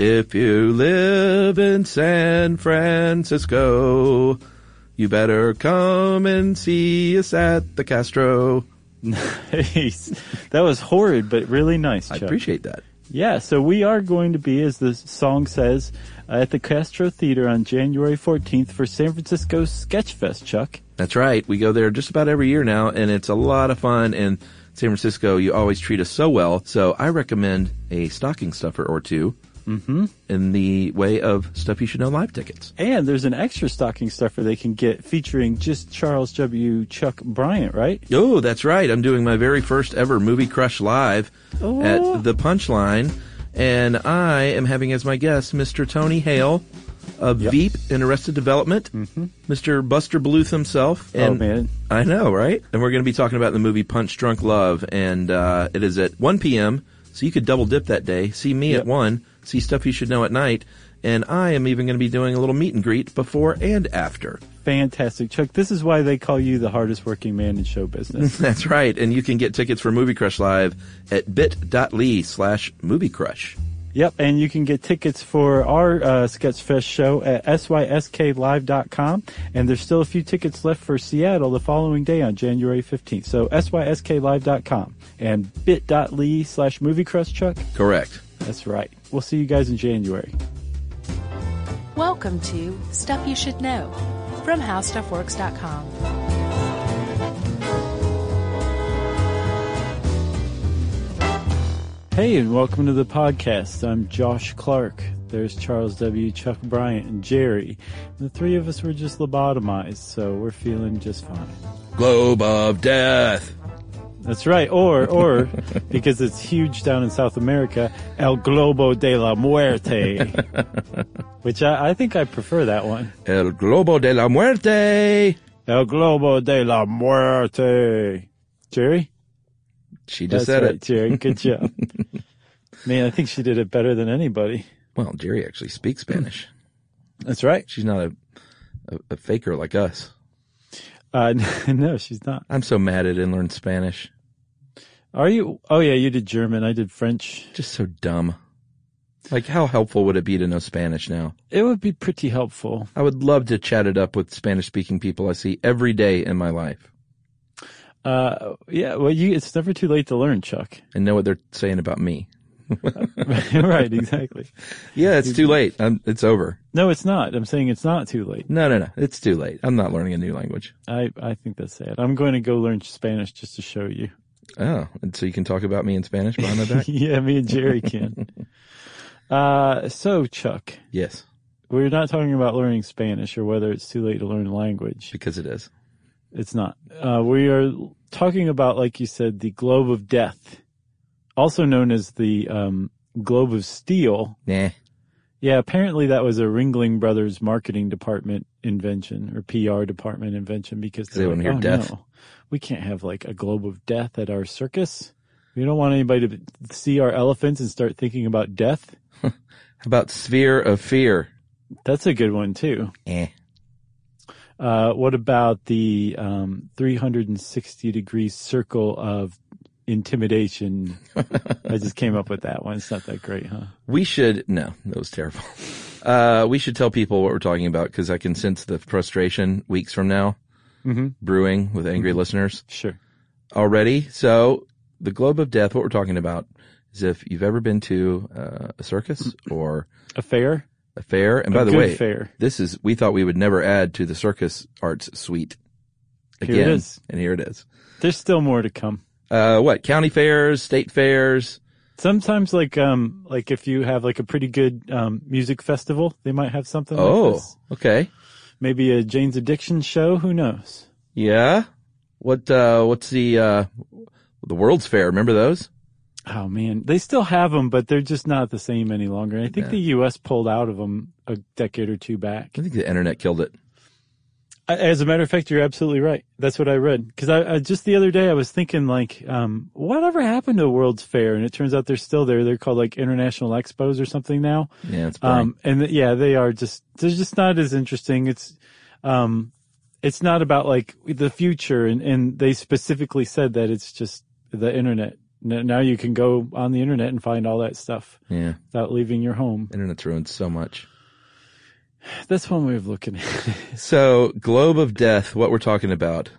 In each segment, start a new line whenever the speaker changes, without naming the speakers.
If you live in San Francisco, you better come and see us at the Castro.
Nice. That was horrid, but really nice.
I appreciate that.
Yeah, so we are going to be, as the song says, uh, at the Castro Theater on January 14th for San Francisco Sketchfest, Chuck.
That's right. We go there just about every year now, and it's a lot of fun. And San Francisco, you always treat us so well. So I recommend a stocking stuffer or 2
Mm-hmm.
in the way of stuff you should know live tickets.
And there's an extra stocking stuffer they can get featuring just Charles W. Chuck Bryant, right?
Oh, that's right. I'm doing my very first ever Movie Crush Live
Oh.
at the Punchline, and I am having as my guest Mr. Tony Hale of
Yep.
Veep in Arrested Development, Mr. Buster Bluth himself.
oh,
And
man.
I know, right? And we're going to be talking about the movie Punch Drunk Love, and uh, it is at 1 p.m. So you could double dip that day. See me
Yep.
at one. See stuff you should know at night. And I am even going to be doing a little meet and greet before and after.
Fantastic. Chuck, this is why they call you the hardest working man in show business.
That's right. And you can get tickets for Movie Crush Live at bit.ly slash movie crush.
Yep, and you can get tickets for our uh, Sketchfest show at sysklive.com, and there's still a few tickets left for Seattle the following day on January 15th. So sysklive.com and bit.ly slash movie crush, Chuck.
Correct.
That's right. We'll see you guys in January.
Welcome to Stuff You Should Know from HowStuffWorks.com.
Hey, and welcome to the podcast. I'm Josh Clark. There's Charles W., Chuck Bryant, and Jerry. The three of us were just lobotomized, so we're feeling just fine.
Globe of Death.
That's right. Or, or, because it's huge down in South America, El Globo de la Muerte. Which I, I think I prefer that one.
El Globo de la Muerte.
El Globo de la Muerte. Jerry?
She just
That's
said
right,
it.
Jerry. Good job. Man, I think she did it better than anybody.
Well, Jerry actually speaks Spanish.
That's right.
She's not a, a, a faker like us.
Uh, no, she's not.
I'm so mad I didn't learn Spanish.
Are you? Oh yeah, you did German. I did French.
Just so dumb. Like, how helpful would it be to know Spanish now?
It would be pretty helpful.
I would love to chat it up with Spanish speaking people I see every day in my life
Uh, yeah. Well, you. It's never too late to learn, Chuck.
and know what they're saying about me.
right. Exactly.
Yeah, it's too late. I'm, it's over.
No, it's not. I'm saying it's not too late.
No, no, no. It's too late. I'm not learning a new language.
I, I think that's sad. I'm going to go learn Spanish just to show you.
Oh, and so you can talk about me in Spanish behind my back?
yeah, me and Jerry can. uh, so Chuck,
yes,
we're not talking about learning Spanish or whether it's too late to learn a language.
because it is.
It's not. Uh, we are talking about, like you said, the Globe of Death, also known as the um, Globe of Steel.
Nah.
Yeah, apparently that was a Ringling Brothers marketing department invention or PR department invention because
They wanna hear
oh,
death."
no, we can't have like a globe of death at our circus. We don't want anybody to see our elephants and start thinking about death.
About Sphere of Fear?
That's a good one too.
Eh.
Uh, what about the um, 360 degree circle of intimidation? I just came up with that one. It's not that great, huh?
We should, no, that was terrible. Uh, we should tell people what we're talking about because I can sense the frustration weeks from now
Mm-hmm.
brewing with angry listeners
Sure.
already. So the Globe of Death, what we're talking about is if you've ever been to uh, a circus or
A fair?
a fair. And by the way,
fair.
this is, we thought we would never add to the circus arts suite
Here
again.
it is.
And here it is.
There's still more to come.
Uh, what? County fairs, state fairs.
Sometimes, like, um, like if you have like a pretty good um, music festival, they might have something like
Oh,
this.
okay.
Maybe a Jane's Addiction show. Who knows?
Yeah. What, uh, what's the, uh, the World's Fair? Remember those?
Oh man, they still have them, but they're just not the same any longer. I think
Yeah.
the U.S. pulled out of them a decade or two back.
I think the internet killed it.
As a matter of fact, you're absolutely right. That's what I read. Because I, I just the other day I was thinking like, um, whatever happened to World's Fair? And it turns out they're still there. They're called like International Expos or something now.
Yeah, it's.
Um, and th- yeah, they are just they're just not as interesting. It's um, it's not about like the future, and and they specifically said that it's just the internet now you can go on the internet and find all that stuff
Yeah.
without leaving your home.
Internet's ruined so much.
That's one way of looking at it.
So, Globe of Death, what we're talking about.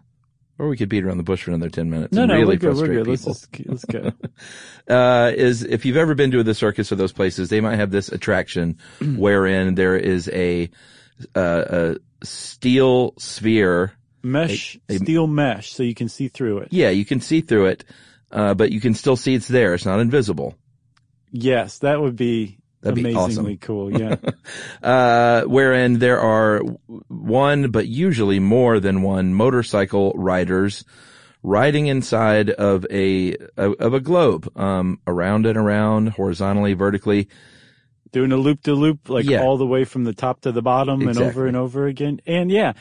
Or we could beat around the bush for another 10 minutes
No, no,
really
we're good. We're good. Let's just let's go.
uh, is if you've ever been to the circus or those places, they might have this attraction wherein there is a, uh, a steel sphere.
Mesh, a steel mesh, so you can see through it.
Yeah, you can see through it, uh, but you can still see it's there. It's not invisible.
Yes, that would be
That'd be
amazingly
awesome.
cool. Yeah.
uh, wherein there are one, but usually more than one motorcycle riders riding inside of a, of a globe, um, around and around, horizontally, vertically.
Doing a loop to loop, like
Yeah.
all the way from the top to the bottom and over and over again. And yeah,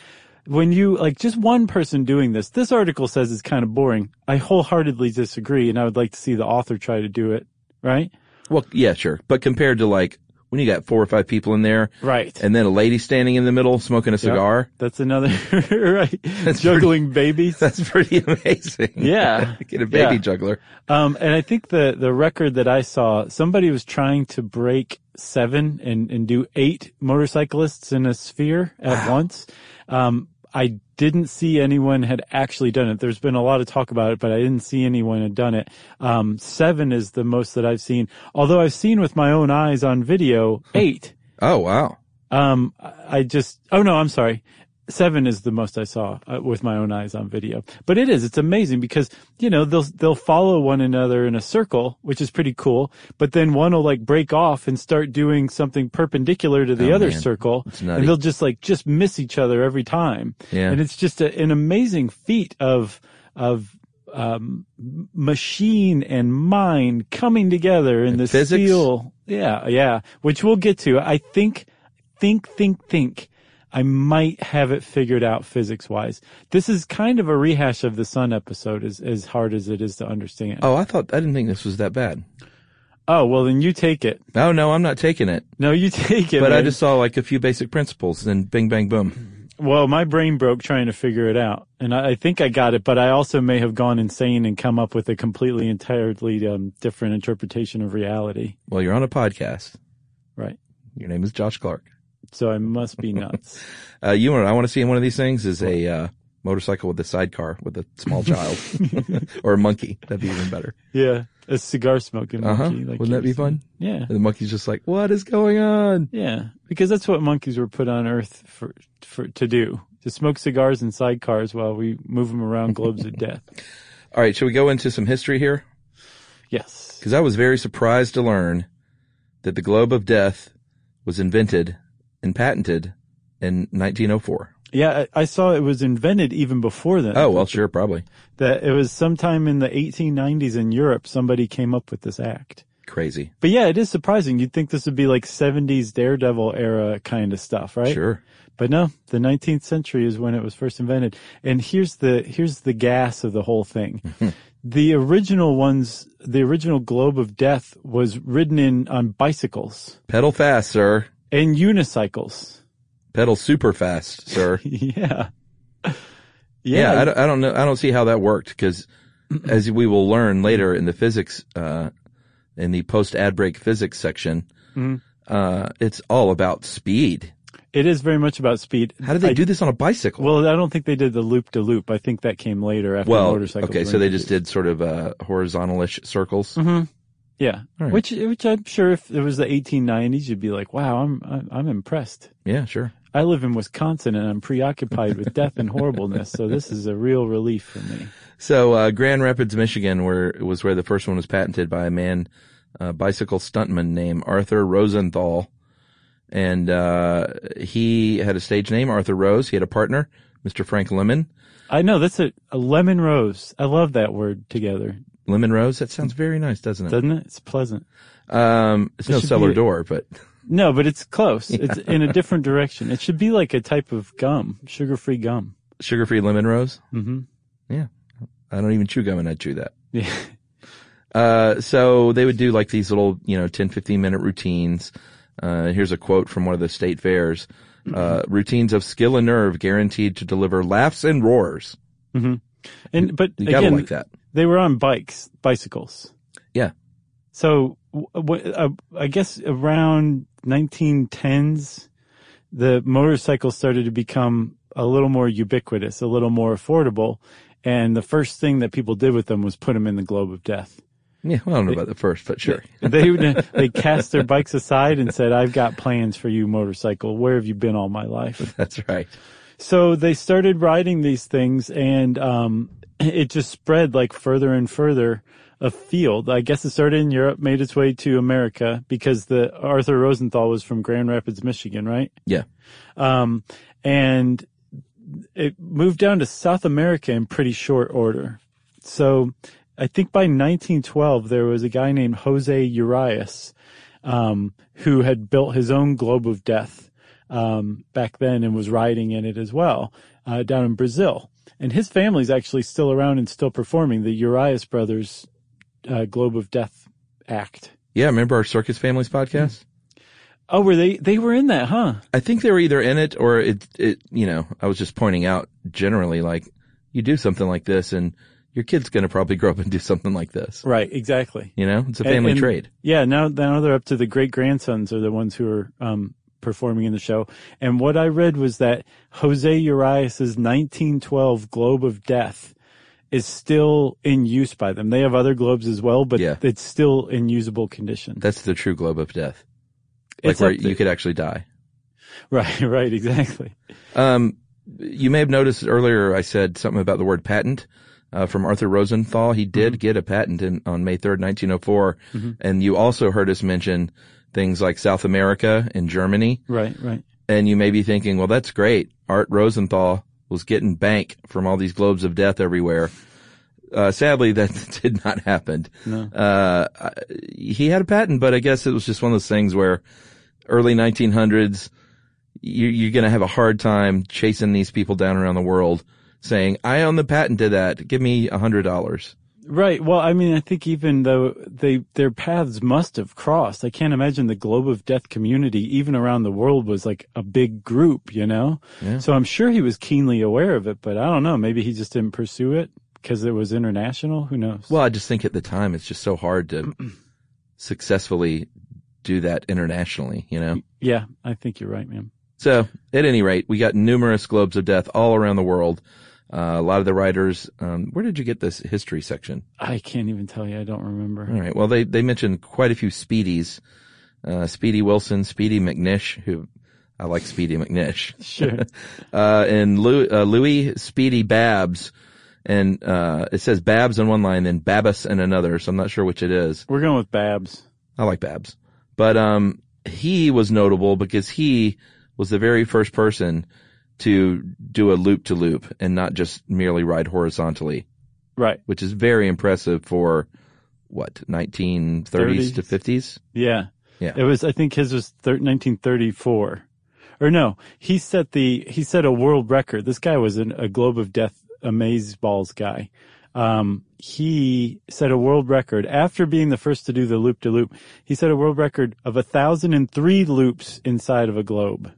when you, like just one person doing this, this article says it's kind of boring. I wholeheartedly disagree and I would like to see the author try to do it. Right?
Well, yeah, sure. But compared to like when you got four or five people in there
Right.
and then a lady standing in the middle smoking a cigar,
That's another, right. Juggling babies.
that's pretty amazing.
Yeah.
Get a baby
Yeah.
juggler.
Um, and I think the, the record that I saw, somebody was trying to break seven and, and do eight motorcyclists in a sphere at once. Um, I didn't see anyone had actually done it. There's been a lot of talk about it, but I didn't see anyone had done it. Um, seven is the most that I've seen. Although I've seen with my own eyes on video, eight.
Oh, wow.
Um, I I just, oh no, I'm sorry. Seven is the most I saw uh, with my own eyes on video. But it is, it's amazing because, you know, they'll, they'll follow one another in a circle, which is pretty cool. But then one will like break off and start doing something perpendicular to the
Oh,
other
man.
circle. And they'll just like, just miss each other every time.
Yeah.
And it's just a, an amazing feat of, of, um, machine and mind coming together in
And
this
physics?
Yeah, yeah. Which we'll get to. I think, think, think, think. I might have it figured out physics wise. This is kind of a rehash of the Sun episode as, as hard as it is to understand.
Oh, I thought, I didn't think this was that bad.
Oh, well then you take it.
Oh, no, I'm not taking it.
No, you take it.
But I just saw like a few basic principles and bing, bang, boom.
Well, my brain broke trying to figure it out, and I, I think I got it. But I also may have gone insane and come up with a completely, entirely um, different interpretation of reality.
Well, you're on a podcast.
Right.
Your name is Josh Clark.
So I must be nuts.
Uh, you know what I want to see in one of these things is a, uh, motorcycle with a sidecar with a small child or a monkey. That'd be even better.
yeah, a cigar smoking
Uh huh.
monkey. like
Wouldn't that be fun?
Yeah,
And the monkey's just like, what is going on?
yeah. Because that's what monkeys were put on Earth for for to do: to smoke cigars in sidecars while we move them around globes of death.
All right. Shall we go into some history here?
Yes.
Because I was very surprised to learn that the globe of death was invented and patented in 1904.
Yeah, I, saw it was invented even before then.
Oh, well, sure, probably.
that it was sometime in the 1890s in Europe somebody came up with this act.
Crazy.
But yeah, it is surprising. You'd think this would be like 70s Daredevil era kind of stuff, right?
Sure.
But no, the 19th century is when it was first invented. And here's the here's the gas of the whole thing. the original ones, the original globe of death was ridden in on bicycles
Pedal fast, sir.
And unicycles.
Pedal super fast, sir.
yeah.
Yeah, I, don't, I don't know. I don't see how that worked because, as we will learn later in the physics, uh, in the post ad break physics section,
Mm-hmm.
uh, it's all about speed.
it is very much about speed.
How did they
I-
do this on a bicycle?
Well, I don't think they did the loop to loop. I think that came later after
Well,
motorcycles.
okay, so they just did sort of uh, horizontalish circles.
Yeah,
right.
which which I'm sure if it was the 1890s, you'd be like, "Wow, I'm I'm, I'm impressed."
Yeah, sure.
I live in Wisconsin and I'm preoccupied with death and horribleness, so this is a real relief for me.
So uh, Grand Rapids, Michigan, where was where the first one was patented by a man, a bicycle stuntman named Arthur Rosenthal, and uh, he had a stage name Arthur Rose. He had a partner, Mr. Frank Lemon.
I know that's a, a lemon rose. I love that word together,
Lemon Rose. That sounds very nice, doesn't it?
doesn't it? It's pleasant.
Um, it's no
should be
cellar door, but
No, but it's close. It's in a different direction. It should be like a type of gum, sugar-free gum.
sugar-free lemon rose.
Mm-hmm.
Yeah, I don't even chew gum, and I chew that.
Yeah.
Uh, so they would do like these little, you know, 10, 15 minute routines. Uh, here's a quote from one of the state fairs. Uh, routines of skill and nerve guaranteed to deliver laughs and roars. Mm-hmm.
And but
You gotta
again,
like that.
They were on bikes, bicycles.
Yeah.
So w- w- uh, I guess around 1910s, the motorcycle started to become a little more ubiquitous, a little more affordable. And the first thing that people did with them was put them in the globe of death.
Yeah, well, I don't know about the first, but sure.
They they cast their bikes aside and said, "I've got plans for you, motorcycle. Where have you been all my life?"
That's right.
So they started riding these things, and um, it just spread like further and further afield. I guess it started in Europe, made its way to America because the Arthur Rosenthal was from Grand Rapids, Michigan, right?
Yeah.
Um, and it moved down to South America in pretty short order. So I think by 1912 there was a guy named Jose Urias, um, who had built his own globe of death um, back then and was riding in it as well uh, down in Brazil. And his family's actually still around and still performing the Urias brothers uh, Globe of Death act.
Yeah, remember our Circus Families podcast?
Oh, were they? They were in that, huh?
I think they were either in it or it, it, you know, I was just pointing out generally like you do something like this and your kid's going to probably grow up and do something like this.
Right, exactly.
You know, it's a family
And- and-
trade.
Yeah, now now they're up to the great grandsons are the ones who are um, performing in the show. And what I read was that Jose Urias's 1912 Globe of Death is still in use by them. They have other globes as well, but
Yeah.
it's still in usable condition.
That's the true globe of death. Like
It's
where you could actually die.
Right, right, exactly.
Um, you may have noticed earlier I said something about the word patent. Uh, from Arthur Rosenthal. He did get a patent in, on May 3rd, 1904. And you also heard us mention things like South America and Germany.
Right, right.
And you may be thinking, well, that's great. Art Rosenthal was getting bank from all these globes of death everywhere. Uh, sadly, that did not happen.
No.
Uh, he had a patent, but I guess it was just one of those things where early 1900s, you, you're going to have a hard time chasing these people down around the world saying, I own the patent to that. Give me a hundred dollars.
Right. Well, I mean, I think even though they their paths must have crossed, I can't imagine the Globe of Death community, even around the world, was like a big group. You know.
Yeah.
So I'm sure he was keenly aware of it, but I don't know. Maybe he just didn't pursue it because it was international. Who knows?
Well, I just think at the time it's just so hard to successfully do that internationally, you know?
yeah, I think you're right, man.
So at any rate, we got numerous globes of death all around the world. Uh, a lot of the writers, um, where did you get this history section?
I can't even tell you. I don't remember.
All right. Well, they, they mentioned quite a few Speedies, uh, Speedy Wilson, Speedy McNish, who I like Speedy McNish.
Sure.
uh, and Louis, uh, Louis Speedy Babs. And, uh, it says Babs on one line, then Babas in another. So I'm not sure which it is.
We're going with Babs.
I like Babs. But, um, he was notable because he was the very first person to do a loop to loop and not just merely ride horizontally,
Right.
which is very impressive for what, 1930s to 50s?
Yeah.
Yeah.
It was, I think his was thir- 1934. Or no, he set the, he set a world record. This guy was an, a Globe of Death amaze balls guy. Um, he set a world record after being the first to do the loop to loop. He set a world record of a thousand and three loops inside of a globe.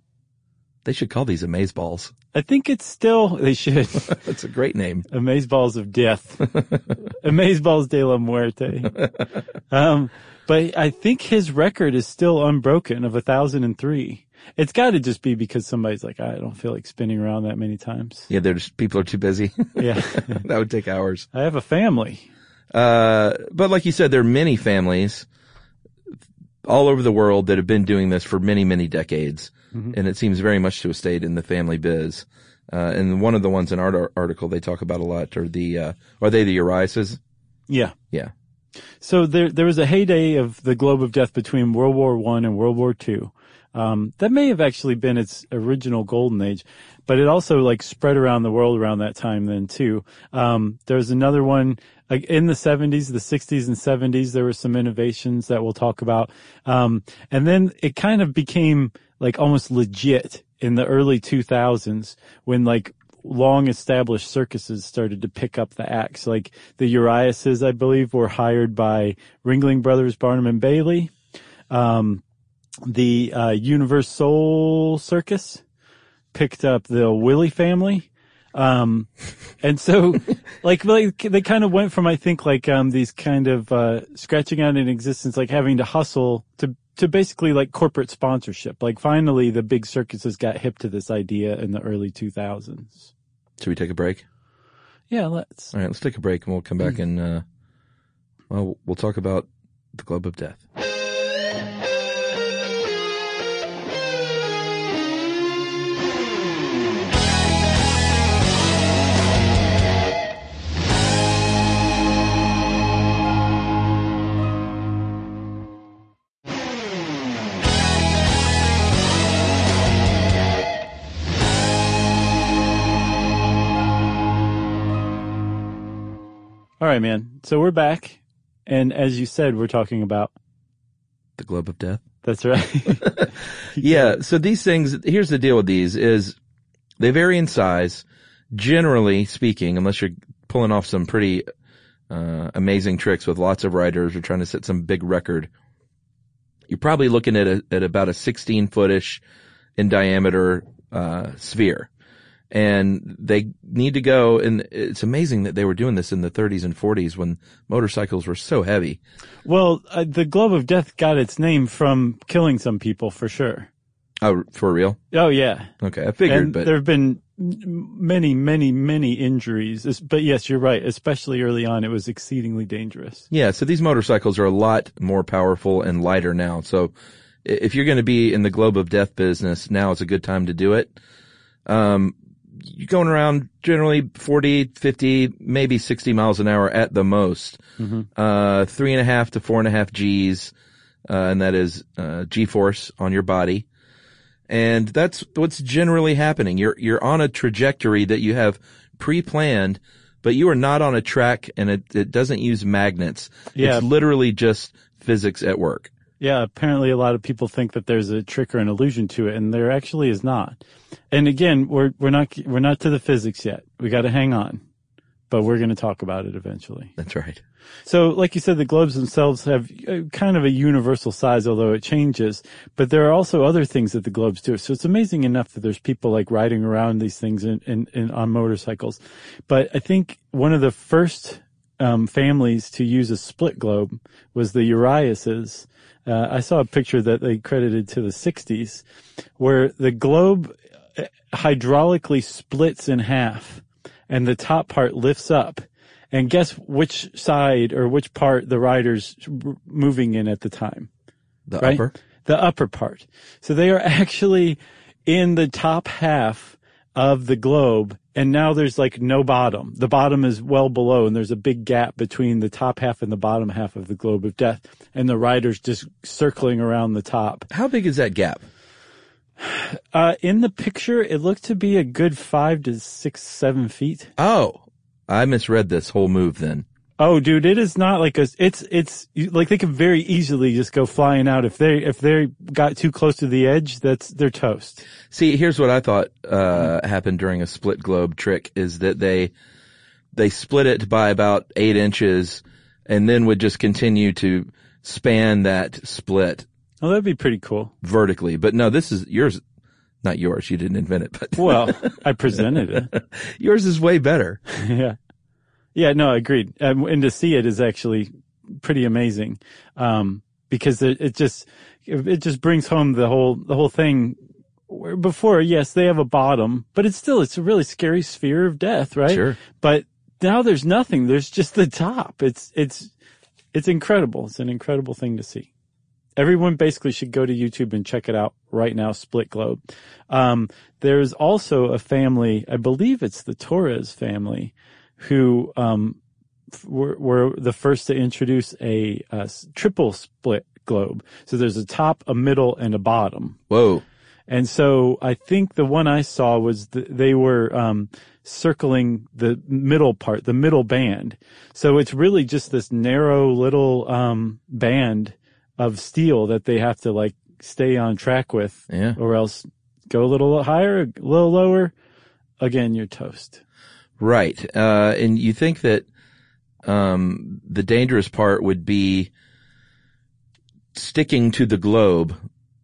They should call these amaze balls.
I think it's still, they should.
That's a great name.
Amaze balls of death. Amaze balls de la muerte. Um, but I think his record is still unbroken of a thousand and three. It's got to just be because somebody's like, I don't feel like spinning around that many times.
Yeah, they're just, people are too busy.
Yeah.
that would take hours.
I have a family.
Uh, but like you said, there are many families all over the world that have been doing this for many, many decades. And it seems very much to have stayed in the family biz. Uh, and one of the ones in our article they talk about a lot are the, uh, are they the Uriases?
Yeah.
Yeah.
So there, there was a heyday of the globe of death between World War One and World War Two. Um, that may have actually been its original golden age, but it also like spread around the world around that time then too. Um, there was another one like in the seventies, the sixties and seventies. There were some innovations that we'll talk about. Um, and then it kind of became like almost legit in the early two thousands when like long established circuses started to pick up the acts. Like the Uriases, I believe, were hired by Ringling Brothers, Barnum and Bailey. Um, the uh, UniverSoul Circus picked up the Willie family. Um, and so, like, like they kind of went from, I think, like, um, these kind of, uh, scratching out in existence, like having to hustle to, to basically like corporate sponsorship. Like finally the big circuses got hip to this idea in the early 2000s.
Should we take a break?
Yeah, let's.
All right, let's take a break and we'll come back and, uh, well, we'll talk about the Globe of Death.
All right, man. So we're back. And as you said, we're talking about,
The Globe of Death.
that's right.
Yeah. So these things, here's the deal with these is they vary in size. Generally speaking, unless you're pulling off some pretty, uh, amazing tricks with lots of riders or trying to set some big record, you're probably looking at a, at about a 16 footish in diameter, uh, sphere. And they need to go, and it's amazing that they were doing this in the 30s and 40s when motorcycles were so heavy.
well, uh, the Globe of Death got its name from killing some people for sure.
Oh, for real?
Oh yeah.
Okay. I figured,
and
but
there have been many, many, many injuries. But yes, you're right. Especially early on, it was exceedingly dangerous.
Yeah, so these motorcycles are a lot more powerful and lighter now. So if you're going to be in the globe of death business, now is a good time to do it. Um, going around generally 40, 50, maybe 60 miles an hour at the most. Uh, three and a half to four and a half G's, uh, and that is, uh, G-force on your body. And that's what's generally happening. You're, you're on a trajectory that you have pre-planned, but you are not on a track and it, it doesn't use magnets.
Yeah.
It's literally just physics at work.
Yeah, apparently a lot of people think that there's a trick or an illusion to it, and there actually is not. And again, we're we're not we're not to the physics yet. We got to hang on, but we're going to talk about it eventually.
That's right.
So, like you said, the globes themselves have uh, kind of a universal size, although it changes. But there are also other things that the globes do. So it's amazing enough that there's people like riding around these things in, in, in on motorcycles. But I think one of the first um, families to use a split globe was the Uriases. Uh, I saw a picture that they credited to the 60s, where the globe uh, hydraulically splits in half, and the top part lifts up. And guess which side or which part the rider's moving in at the time?
The
right?
upper.
The upper part. So they are actually in the top half of the globe and now there's like no bottom. The bottom is well below and there's a big gap between the top half and the bottom half of the globe of death and the rider's just circling around the top.
How big is that gap?
Uh, in the picture, it looked to be a good five to six, seven feet.
Oh, I misread this whole move then.
Oh, dude, it is not like a. It's it's like they could very easily just go flying out if they if they got too close to the edge. That's they're toast.
See, here's what I thought uh, happened during a split globe trick is that they they split it by about eight inches and then would just continue to span that split
Oh, that'd be pretty cool.
vertically. But no, this is yours, not yours. You didn't invent it, but
Well, I presented it.
yours is way better.
yeah, yeah. No, agreed. Um, and to see it is actually pretty amazing um, because it, it just it just brings home the whole the whole thing. Where before, yes, they have a bottom, but it's still it's a really scary sphere of death, right?
Sure.
But now there's nothing. There's just the top. It's it's it's incredible. It's an incredible thing to see. Everyone basically should go to YouTube and check it out right now. Split Globe. Um, there's also a family. I believe it's the Torres family, who um, f- were, were the first to introduce a, uh s- triple split globe. So there's a top, a middle, and a bottom.
Whoa.
And so I think the one I saw was th- they were um, circling the middle part, the middle band. So it's really just this narrow little um, band of steel that they have to like stay on track with,
Yeah.
or else go a little higher, a little lower. Again, you're toast.
Right. Uh, and you think that, um, the dangerous part would be sticking to the globe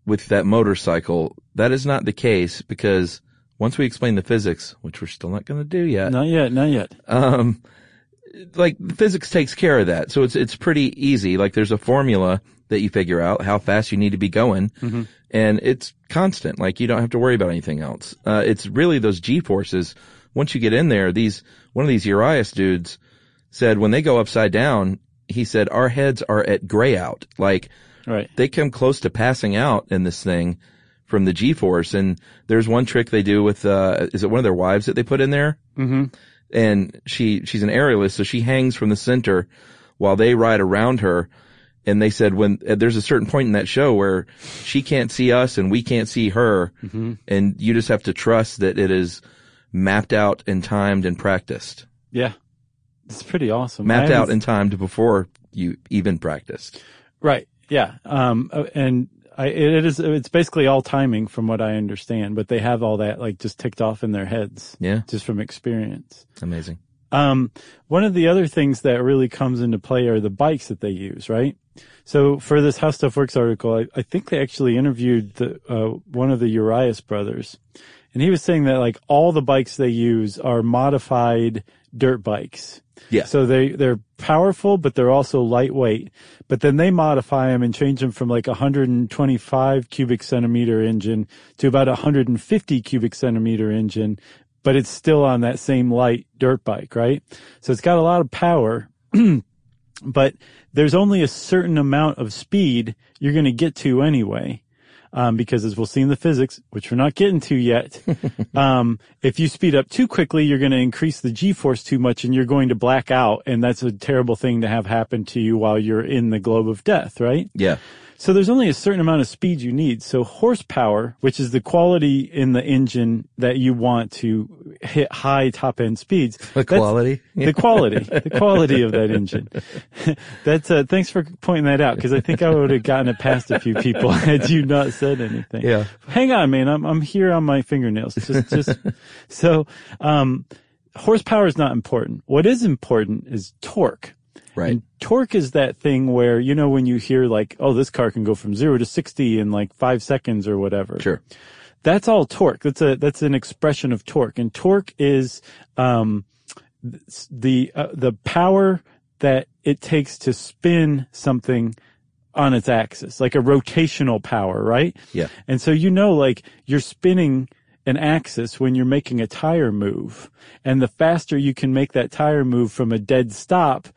with that motorcycle. That is not the case because once we explain the physics, which we're still not going to do yet,
Not yet, not yet.
um, like physics takes care of that. So it's, it's pretty easy. Like there's a formula that you figure out how fast you need to be going and it's constant. Like you don't have to worry about anything else. Uh, it's really those G forces. Once you get in there, these, one of these Urias dudes said when they go upside down, he said our heads are at gray out. Like
Right.
they come close to passing out in this thing from the G-force. And there's one trick they do with, uh, is it one of their wives that they put in there?
Mm-hmm.
And she, she's an aerialist, so she hangs from the center while they ride around her. And they said when uh, there's a certain point in that show where she can't see us and we can't see her, and you just have to trust that it is mapped out and timed and practiced,
Yeah. It's pretty awesome.
mapped out and timed before you even practiced.
Right. Yeah. Um, uh, and I, it is, it's basically all timing from what I understand, but they have all that like just ticked off in their heads
Yeah,
just from experience.
amazing.
Um, one of the other things that really comes into play are the bikes that they use, right? So for this How Stuff Works article, I, I think they actually interviewed the, uh, one of the Urias brothers. And he was saying that like all the bikes they use are modified dirt bikes.
Yeah.
So they, they're powerful, but they're also lightweight. But then they modify them and change them from like a 125 cubic centimeter engine to about a 150 cubic centimeter engine, but it's still on that same light dirt bike, right? So it's got a lot of power, but there's only a certain amount of speed you're going to get to anyway. Um, because as we'll see in the physics, which we're not getting to yet, um, if you speed up too quickly, you're going to increase the g-force too much and you're going to black out. And that's a terrible thing to have happen to you while you're in the globe of death, right?
Yeah.
So there's only a certain amount of speed you need. So horsepower, which is the quality in the engine that you want to hit high top end speeds.
The quality.
The quality, the quality of that engine. That's, uh, thanks for pointing that out because I think I would have gotten it past a few people had you not said anything.
Yeah.
Hang on, man. I'm, I'm here on my fingernails. Just, just, so, um, horsepower is not important. What is important is torque.
Right.
And torque is that thing where, you know, when you hear like, oh, this car can go from zero to 60 in like five seconds or whatever.
Sure.
That's all torque. That's a, that's an expression of torque. And torque is, um, the, uh, the power that it takes to spin something on its axis, like a rotational power, right?
Yeah.
And so you know, like you're spinning an axis when you're making a tire move. And the faster you can make that tire move from a dead stop,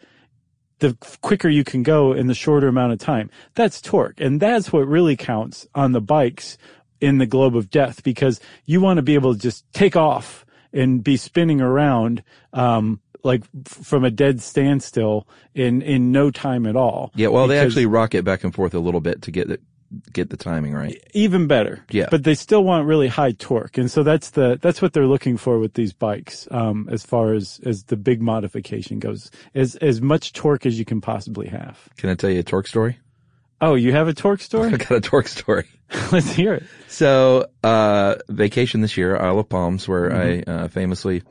the quicker you can go in the shorter amount of time. That's torque. And that's what really counts on the bikes in the globe of death because you want to be able to just take off and be spinning around, um, like from a dead standstill in, in no time at all.
Yeah. Well, they actually rock it back and forth a little bit to get the, get the timing right.
even better.
Yeah.
But they still want really high torque. And so that's the, that's what they're looking for with these bikes, um, as far as, as the big modification goes. As, as much torque as you can possibly have.
Can I tell you a torque story?
Oh, you have a torque story?
I got a torque story.
Let's hear it.
So, uh, vacation this year, Isle of Palms, where
Mm-hmm.
I, uh, famously,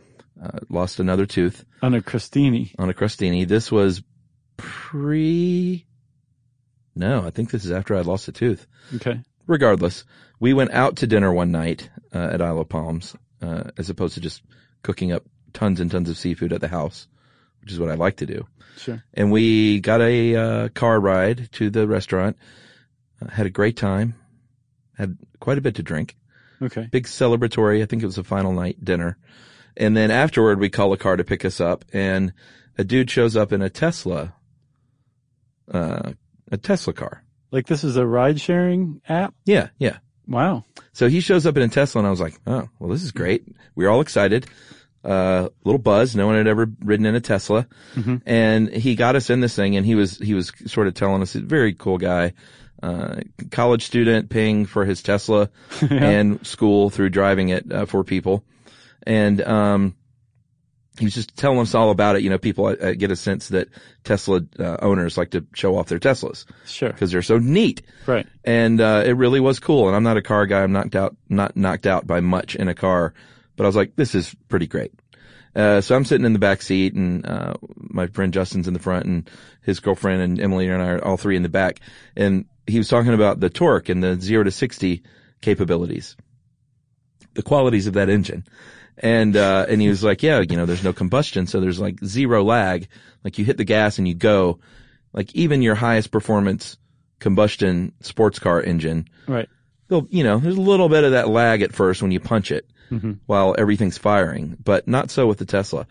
uh, lost another tooth
On a Crostini.
on a crostini. This was pre, no, I think this is after I lost a tooth.
Okay.
regardless, we went out to dinner one night uh, at Isle of Palms, uh, as opposed to just cooking up tons and tons of seafood at the house, which is what I like to do.
Sure.
And we got a uh, car ride to the restaurant, uh, had a great time, had quite a bit to drink,
Okay.
big celebratory. I think it was a final night dinner. And then afterward, we call a car to pick us up, and a dude shows up in a Tesla, uh, a Tesla car.
Like this is a ride sharing app?
Yeah, yeah.
Wow.
So he shows up in a Tesla and I was like, oh, well, this is great. We were all excited. Uh, little buzz. No one had ever ridden in a Tesla. And he got us in this thing and he was, he was sort of telling us, a very cool guy, uh, college student paying for his Tesla and school through driving it, uh, for people. And, um, he was just telling us all about it. You know, people uh, get a sense that Tesla uh, owners like to show off their Teslas
Sure.
because they're so neat
Right.
and uh, it really was cool. And I'm not a car guy. I'm knocked out, not knocked out by much in a car, but I was like, this is pretty great. Uh, so I'm sitting in the back seat, and uh, my friend Justin's in the front, and his girlfriend and Emily and I are all three in the back. And he was talking about the torque and the zero to sixty capabilities. the qualities of that engine. And, uh, and he was like, yeah, you know, there's no combustion. So there's like zero lag. Like you hit the gas and you go, like even your highest performance combustion sports car engine,
Right.
they'll, you know, there's a little bit of that lag at first when you punch it while everything's firing, but not so with the Tesla.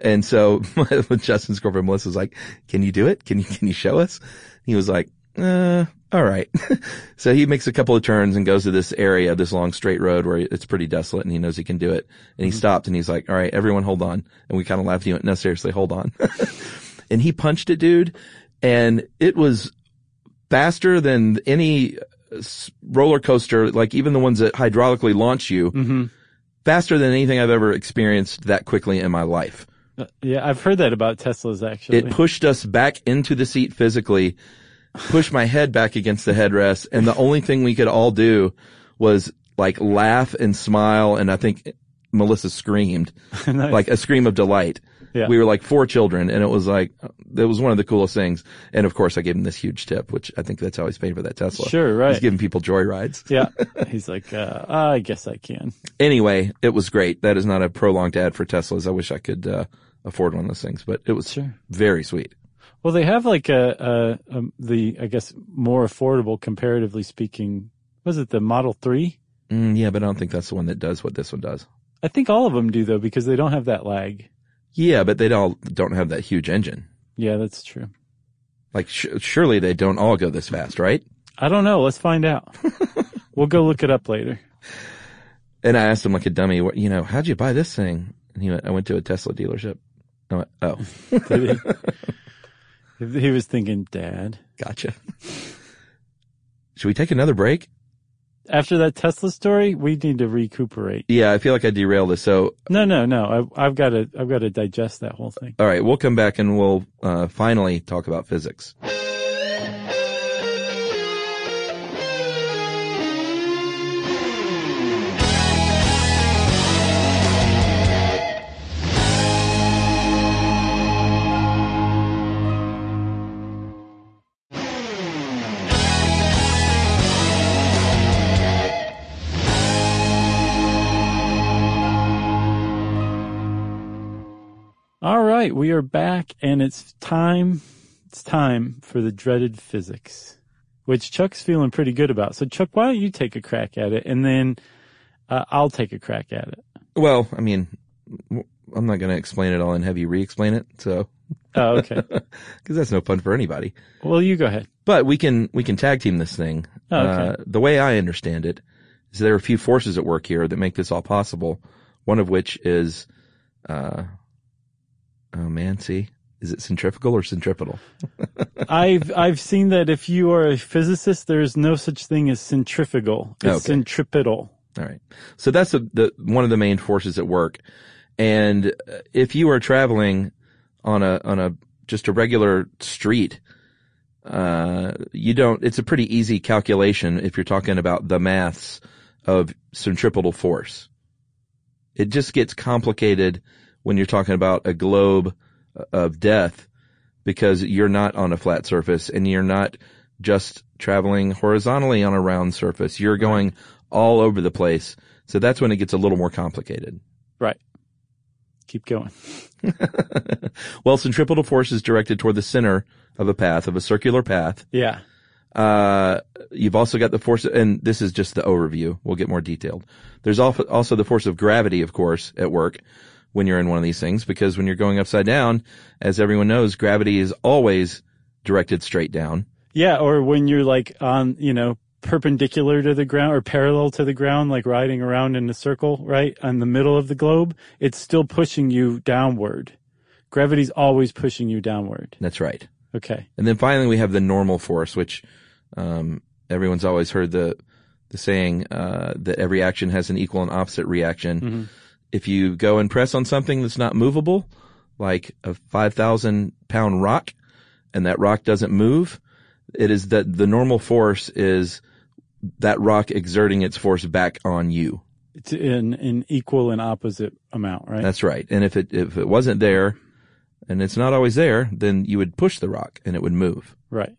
And so Justin's girlfriend Melissa's like, can you do it? Can you, can you show us? He was like, uh, all right. so he makes a couple of turns and goes to this area, this long straight road where it's pretty desolate and he knows he can do it. And he mm-hmm. stopped and he's like, all right, everyone hold on. And we kind of laughed. He went, no, seriously, hold on. and he punched it, dude. And it was faster than any uh, roller coaster, like even the ones that hydraulically launch you, mm-hmm. faster than anything I've ever experienced that quickly in my life.
Uh, yeah, I've heard that about Teslas actually.
It pushed us back into the seat physically, pushed my head back against the headrest, and the only thing we could all do was like laugh and smile, and I think Melissa screamed,
Nice.
like a scream of delight.
Yeah.
We were like four children, and it was like, it was one of the coolest things. And of course, I gave him this huge tip, which I think that's how he's paying for that Tesla.
Sure, right.
He's giving people joy rides.
yeah. He's like, uh, I guess I can.
Anyway, it was great. That is not a prolonged ad for Teslas. I wish I could, uh, afford one of those things, but it was
Sure.
very sweet.
Well, they have like a, a, a the I guess more affordable comparatively speaking. Was it the Model Three?
Mm, yeah, but I don't think that's the one that does what this one does.
I think all of them do though because they don't have that lag.
Yeah, but they all don't have that huge engine.
Yeah, that's true.
Like, sh- surely they don't all go this fast, right?
I don't know. Let's find out. we'll go look it up later.
And I asked him like a dummy, you know, how'd you buy this thing? And he went, I went to a Tesla dealership. I went, oh,
he? was thinking, Dad.
gotcha. Should we take another break?
After that Tesla story, we need to recuperate.
Yeah, I feel like I derailed this. So,
No, no, no. I, I've got to. I've got to digest that whole thing.
all right, we'll come back and we'll, uh, finally talk about physics.
Right, we are back, and it's time. It's time for the dreaded physics, which Chuck's feeling pretty good about. So, Chuck, why don't you take a crack at it, and then uh, I'll take a crack at it.
Well, I mean, I'm not going to explain it all and have you re-explain it. So,
Oh, okay.
cause that's no fun for anybody.
well, you go ahead.
But we can we can tag team this thing.
Oh, okay.
Uh, the way I understand it is there are a few forces at work here that make this all possible. One of which is, uh, oh man, see, is it centrifugal or centripetal?
I've I've seen that if you are a physicist, there is no such thing as centrifugal. It's
Okay.
centripetal.
All right. So that's the, the one of the main forces at work. And uh, if you are traveling on a on a just a regular street, uh, you don't. It's a pretty easy calculation if you're talking about the maths of centripetal force. It just gets complicated when you're talking about a globe of death because you're not on a flat surface and you're not just traveling horizontally on a round surface. You're going all over the place. So that's when it gets a little more complicated.
Right. Keep going.
well, centripetal force is directed toward the center of a path, of a circular path.
Yeah.
Uh, you've also got the force, and this is just the overview. We'll get more detailed. There's also the force of gravity, of course, at work when you're in one of these things, because when you're going upside down, as everyone knows, gravity is always directed straight down.
Yeah, or when you're like on, you know, perpendicular to the ground or parallel to the ground, like riding around in a circle, right? On the middle of the globe, it's still pushing you downward. Gravity's always pushing you downward.
That's right.
Okay.
And then finally we have the normal force, which, um, everyone's always heard the, the saying, uh, that every action has an equal and opposite reaction. If you go and press on something that's not movable, like a 5,000 pound rock, and that rock doesn't move, it is that the normal force is that rock exerting its force back on you.
It's in an equal and opposite amount, right?
That's right. And if it, if it wasn't there, and it's not always there, then you would push the rock and it would move.
right.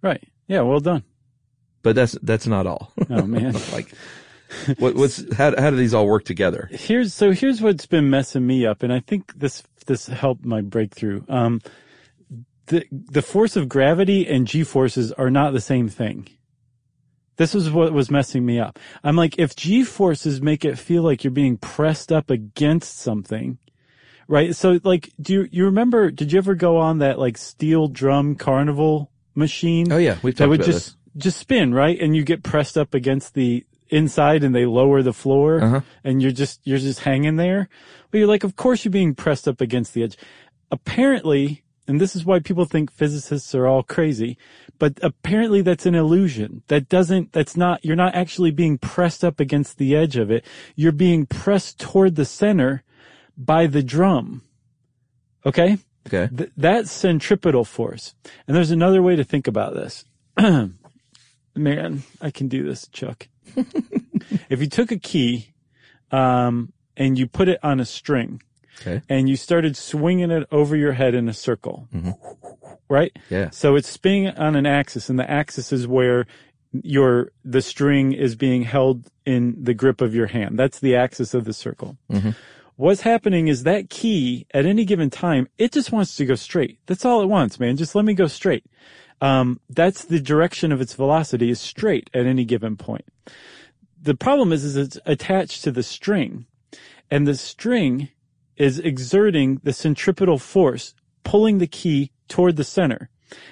Right. Yeah, well done.
But that's, that's not all.
Oh man.
like what, what's how how do these all work together?
Here's so here's what's been messing me up, and I think this this helped my breakthrough. Um, the the force of gravity and g forces are not the same thing. This was what was messing me up. I'm like, if g forces make it feel like you're being pressed up against something, right? So like, do you you remember? Did you ever go on that like steel drum carnival machine?
Oh yeah, we've
that
talked
would
about
just
this.
just spin right, and you get pressed up against the inside, and they lower the floor,
Uh-huh.
and you're just you're just hanging there. But you're like, of course you're being pressed up against the edge. Apparently, and this is why people think physicists are all crazy, but apparently that's an illusion. That doesn't, that's not, you're not actually being pressed up against the edge of it. You're being pressed toward the center by the drum. Okay?
Okay.
Th- that's centripetal force. And there's another way to think about this. Man, I can do this, Chuck. If you took a key, um, and you put it on a string
Okay.
and you started swinging it over your head in a circle, right?
Yeah.
So it's spinning on an axis and the axis is where your, the string is being held in the grip of your hand. That's the axis of the circle. What's happening is that key at any given time, it just wants to go straight. That's all it wants, man. Just let me go straight. Um, that's the direction of its velocity is straight at any given point. The problem is, is it's attached to the string and the string is exerting the centripetal force, pulling the key toward the center.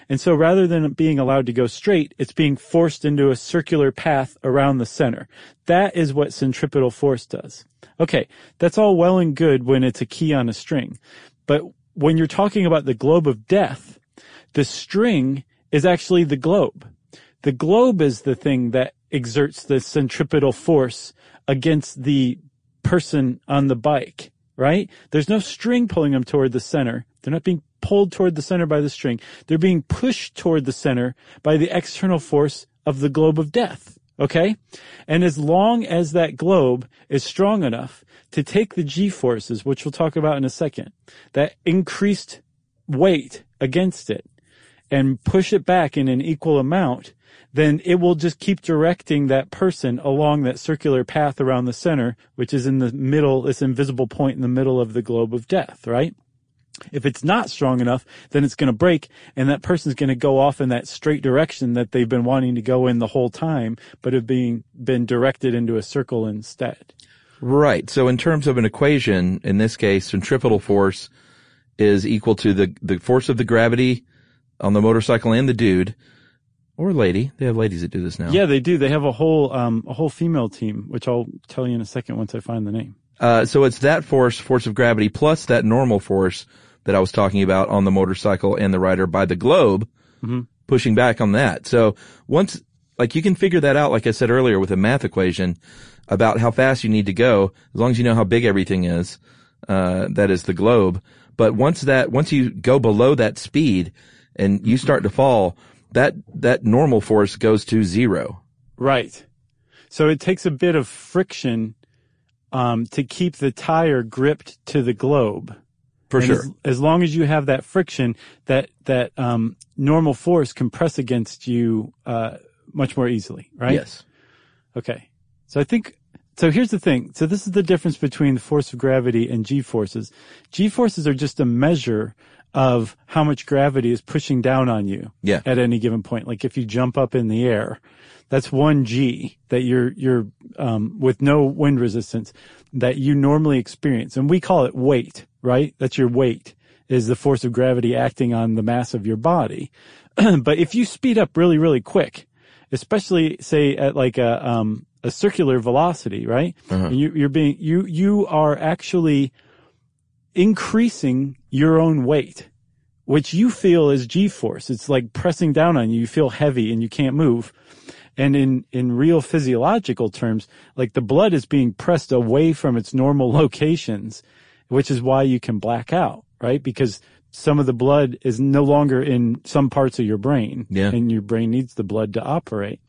And so rather than being allowed to go straight, it's being forced into a circular path around the center. That is what centripetal force does. Okay, that's all well and good when it's a key on a string. But when you're talking about the globe of death, the string is actually the globe. The globe is the thing that exerts the centripetal force against the person on the bike, right? There's no string pulling them toward the center. They're not being pulled toward the center by the string. They're being pushed toward the center by the external force of the globe of death. Okay? And as long as that globe is strong enough to take the G forces, which we'll talk about in a second, that increased weight against it and push it back in an equal amount, then it will just keep directing that person along that circular path around the center, which is in the middle, this invisible point in the middle of the globe of death, right? If it's not strong enough, then it's going to break and that person's going to go off in that straight direction that they've been wanting to go in the whole time, but have being, been directed into a circle instead.
Right. So in terms of an equation, in this case, centripetal force is equal to the, the force of the gravity on the motorcycle and the dude or lady. They have ladies that do this now.
Yeah, they do. They have a whole, um, a whole female team, which I'll tell you in a second once I find the name.
Uh, so it's that force, force of gravity, plus that normal force that I was talking about on the motorcycle and the rider by the globe, pushing back on that. So once, like you can figure that out, like I said earlier, with a math equation about how fast you need to go, as long as you know how big everything is, uh, that is the globe. But once that, once you go below that speed and you start to fall, that, that normal force goes to zero.
Right. So it takes a bit of friction um, to keep the tire gripped to the globe.
For
And
sure.
As, as long as you have that friction, that that um, normal force can press against you uh, much more easily, right?
Yes.
Okay. So I think, so here's the thing. So this is the difference between the force of gravity and G forces. G forces are just a measure of how much gravity is pushing down on you
Yeah.
at any given point. Like if you jump up in the air, that's one G that you're, you're, um, with no wind resistance that you normally experience. And we call it weight, right? That's your weight is the force of gravity acting on the mass of your body. but if you speed up really, really quick, especially say at like a, um, a circular velocity, right? And you, you're being, you, you are actually increasing your own weight, which you feel is G-force. It's like pressing down on you. You feel heavy and you can't move. And in, in real physiological terms, like the blood is being pressed away from its normal locations, which is why you can black out, right? Because some of the blood is no longer in some parts of your brain.
Yeah.
And your brain needs the blood to operate.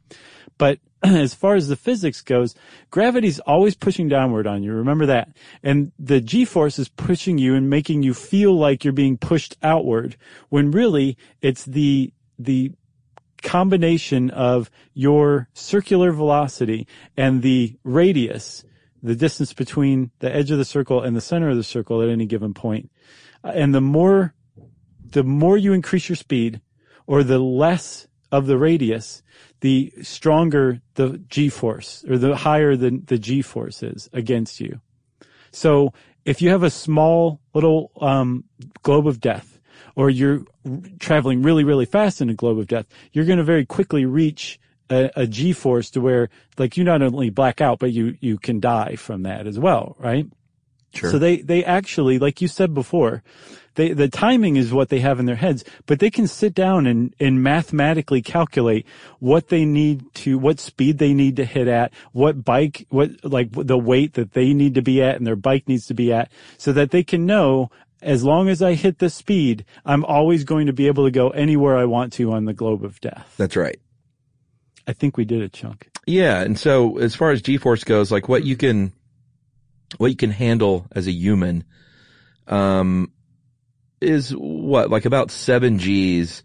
But as far as the physics goes, gravity's always pushing downward on you. Remember that. And the G-force is pushing you and making you feel like you're being pushed outward when really it's the, the combination of your circular velocity and the radius, the distance between the edge of the circle and the center of the circle at any given point. Uh, And the more, the more you increase your speed or the less of the radius, the stronger the g-force or the higher the, the g-force is against you. So if you have a small little um, globe of death, or you're traveling really, really fast in a globe of death, you're going to very quickly reach a, a g-force to where, like, you not only black out, but you you can die from that as well, right?
Sure.
So they they actually, like you said before, they the timing is what they have in their heads, but they can sit down and and mathematically calculate what they need to, what speed they need to hit at, what bike, what like the weight that they need to be at, and their bike needs to be at, so that they can know. As long as I hit the speed, I'm always going to be able to go anywhere I want to on the globe of death.
That's right.
I think we did it, Chunk.
Yeah, and so as far as G-force goes, like what you can, what you can handle as a human, um, is what like about seven G's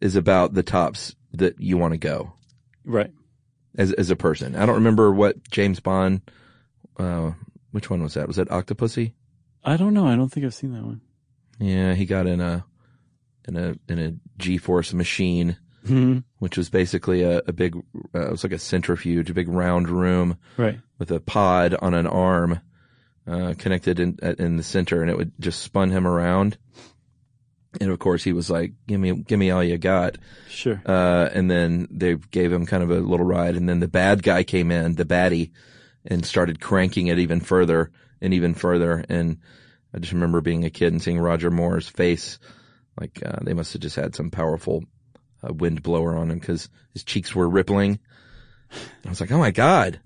is about the tops that you want to go
Right.
as as a person. I don't remember what James Bond, uh, which one was that? Was that Octopussy?
I don't know. I don't think I've seen that one.
Yeah, he got in a in a in a G-force machine,
Mhm.
which was basically a, a big, uh, it was like a centrifuge, a big round room
Right.
with a pod on an arm uh, connected in in the center, and it would just spun him around. And of course, he was like, "Give me, give me all you got."
Sure.
Uh, and then they gave him kind of a little ride, and then the bad guy came in, the baddie, and started cranking it even further and even further. And I just remember being a kid and seeing Roger Moore's face, like uh, they must have just had some powerful uh, wind blower on him because his cheeks were rippling. I was like, "Oh my god,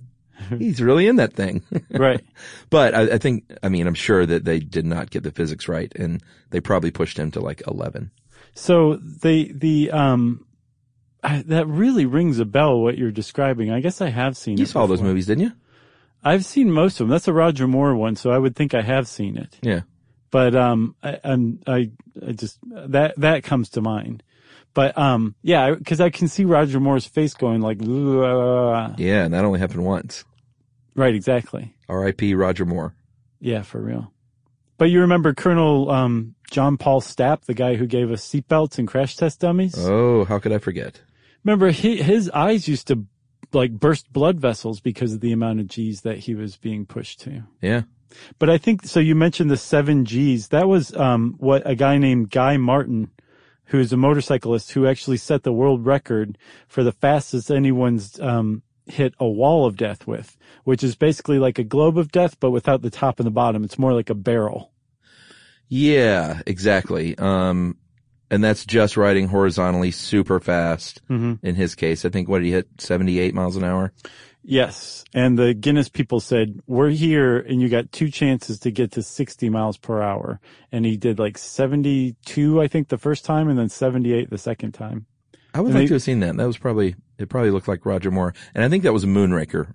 he's really in that thing."
right.
But I, I think, I mean, I'm sure that they did not get the physics right, and they probably pushed him to like 11.
So they, the, um I, that really rings a bell what you're describing. I guess I have seen
You saw those movies, didn't you?
I've seen most of them. That's a Roger Moore one, so I would think I have seen it.
Yeah.
But um I I'm, I I just that that comes to mind. But um yeah, cuz I can see Roger Moore's face going like "Ugh."
Yeah, and that only happened once.
Right exactly.
R.I.P. Roger Moore.
Yeah, for real. But you remember Colonel um John Paul Stapp, the guy who gave us seatbelts and crash test dummies?
Oh, how could I forget?
Remember, he, his eyes used to like burst blood vessels because of the amount of G's that he was being pushed to.
Yeah.
But I think so. You mentioned the seven G's. That was um, what a guy named Guy Martin, who's a motorcyclist, who actually set the world record for the fastest anyone's um, hit a wall of death with, which is basically like a globe of death, but without the top and the bottom. It's more like a barrel.
Yeah, exactly. Um, and that's just riding horizontally super fast.
Mm-hmm.
In his case, I think what did he hit? 78 miles an hour?
Yes. And the Guinness people said, we're here and you got two chances to get to 60 miles per hour. And he did like 72, I think the first time and then 78 the second time.
I would
And
like
they-
to have seen that. That was probably, it probably looked like Roger Moore. And I think that was Moonraker.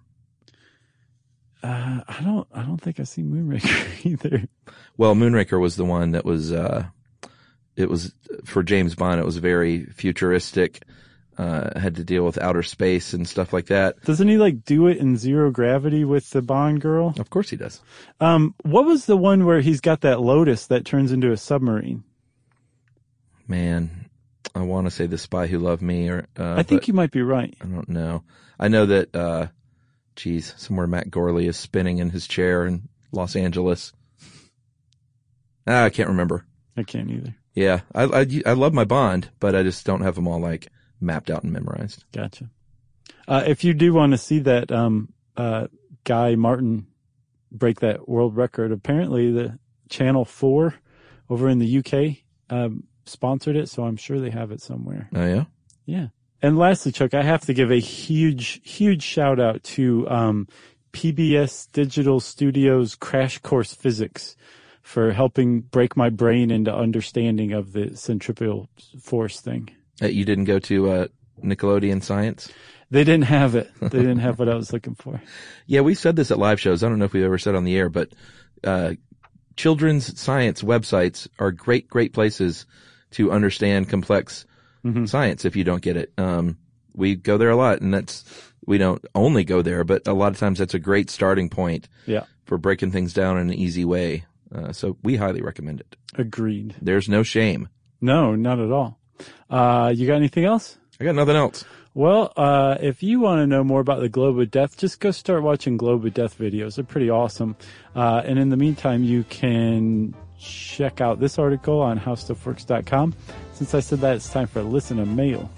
Uh, I don't, I don't think I see Moonraker either.
Well, Moonraker was the one that was, uh, it was for James Bond. It was very futuristic, uh, had to deal with outer space and stuff like that.
Doesn't he like do it in zero gravity with the Bond girl?
Of course he does.
Um, what was the one where he's got that Lotus that turns into a submarine?
Man, I want to say the spy who loved me or, uh,
I think you might be right.
I don't know. I know that, uh, geez, somewhere Matt Gourley is spinning in his chair in Los Angeles. Ah, I can't remember.
I can't either.
Yeah, I, I, I love my Bond, but I just don't have them all like mapped out and memorized.
Gotcha. Uh, if you do want to see that, um, uh, Guy Martin break that world record, apparently the Channel 4 over in the UK, um, sponsored it, so I'm sure they have it somewhere.
Oh yeah?
Yeah. And lastly, Chuck, I have to give a huge, huge shout out to, um, PBS Digital Studios Crash Course Physics for helping break my brain into understanding of the centripetal force thing.
You didn't go to, uh, Nickelodeon Science?
They didn't have it. They didn't have what I was looking for.
Yeah, we've said this at live shows. I don't know if we've ever said on the air, but, uh, children's science websites are great, great places to understand complex science if you don't get it. Um, we go there a lot and that's, we don't only go there, but a lot of times that's a great starting point
Yeah.
for breaking things down in an easy way. Uh, so we highly recommend it.
Agreed.
There's no shame.
No, not at all. Uh, you got anything else?
I got nothing else.
Well, uh, if you want to know more about the Globe of Death, just go start watching Globe of Death videos. They're pretty awesome. Uh, and in the meantime, you can check out this article on howstuffworks.com. Since I said that, it's time for a listen to mail.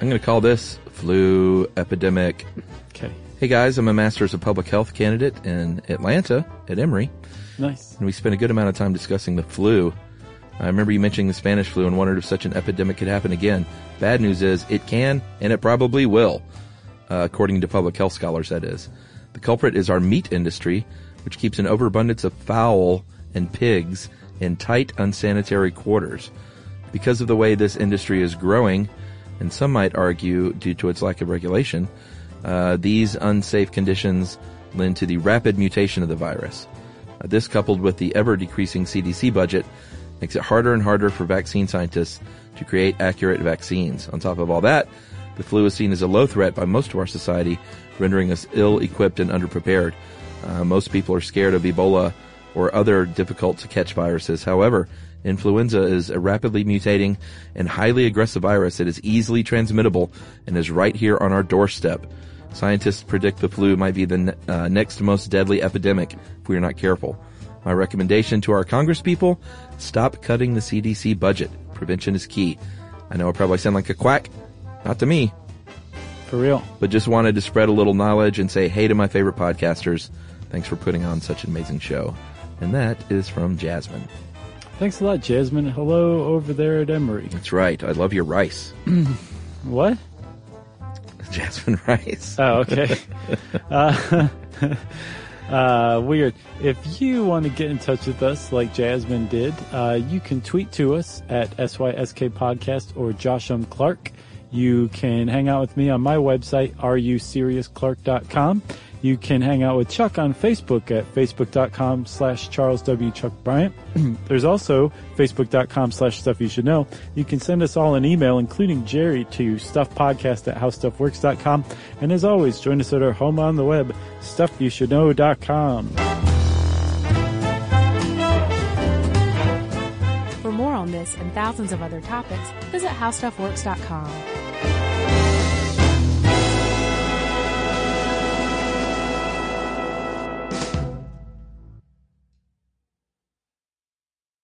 I'm going to call this flu epidemic.
Okay.
Hey guys, I'm a Masters of Public Health candidate in Atlanta at Emory,
Nice.
and we spent a good amount of time discussing the flu. I remember you mentioning the Spanish flu and wondered if such an epidemic could happen again. Bad news is it can, and it probably will, uh, according to public health scholars, that is. The culprit is our meat industry, which keeps an overabundance of fowl and pigs in tight, unsanitary quarters. Because of the way this industry is growing, and some might argue due to its lack of regulation, uh, these unsafe conditions lend to the rapid mutation of the virus. Uh, this, coupled with the ever decreasing CDC budget, makes it harder and harder for vaccine scientists to create accurate vaccines. On top of all that, the flu is seen as a low threat by most of our society, rendering us ill equipped and underprepared. Uh, most people are scared of Ebola or other difficult to catch viruses. However, influenza is a rapidly mutating and highly aggressive virus that is easily transmittable and is right here on our doorstep. Scientists predict the flu might be the ne- uh, next most deadly epidemic if we are not careful. My recommendation to our congresspeople, stop cutting the CDC budget. Prevention is key. I know I probably sound like a quack. Not to me,
For real.
but just wanted to spread a little knowledge and say hey to my favorite podcasters. Thanks for putting on such an amazing show. And that is from Jasmine.
Thanks a lot, Jasmine. Hello over there at Emory.
That's right. I love your rice.
What?
Jasmine rice.
Oh, okay. uh, uh, weird. If you want to get in touch with us like Jasmine did, uh, you can tweet to us at SYSK Podcast or JoshUmClark. You can hang out with me on my website, ruseriousclark.com. You can hang out with Chuck on Facebook at facebook.com slash Charles W. Chuck Bryant. There's also facebook.com slash stuff you should know. You can send us all an email, including Jerry, to stuffpodcast at howstuffworks.com. And as always, join us at our home on the web, stuffyoushouldknow.com.
For more on this and thousands of other topics, visit howstuffworks.com.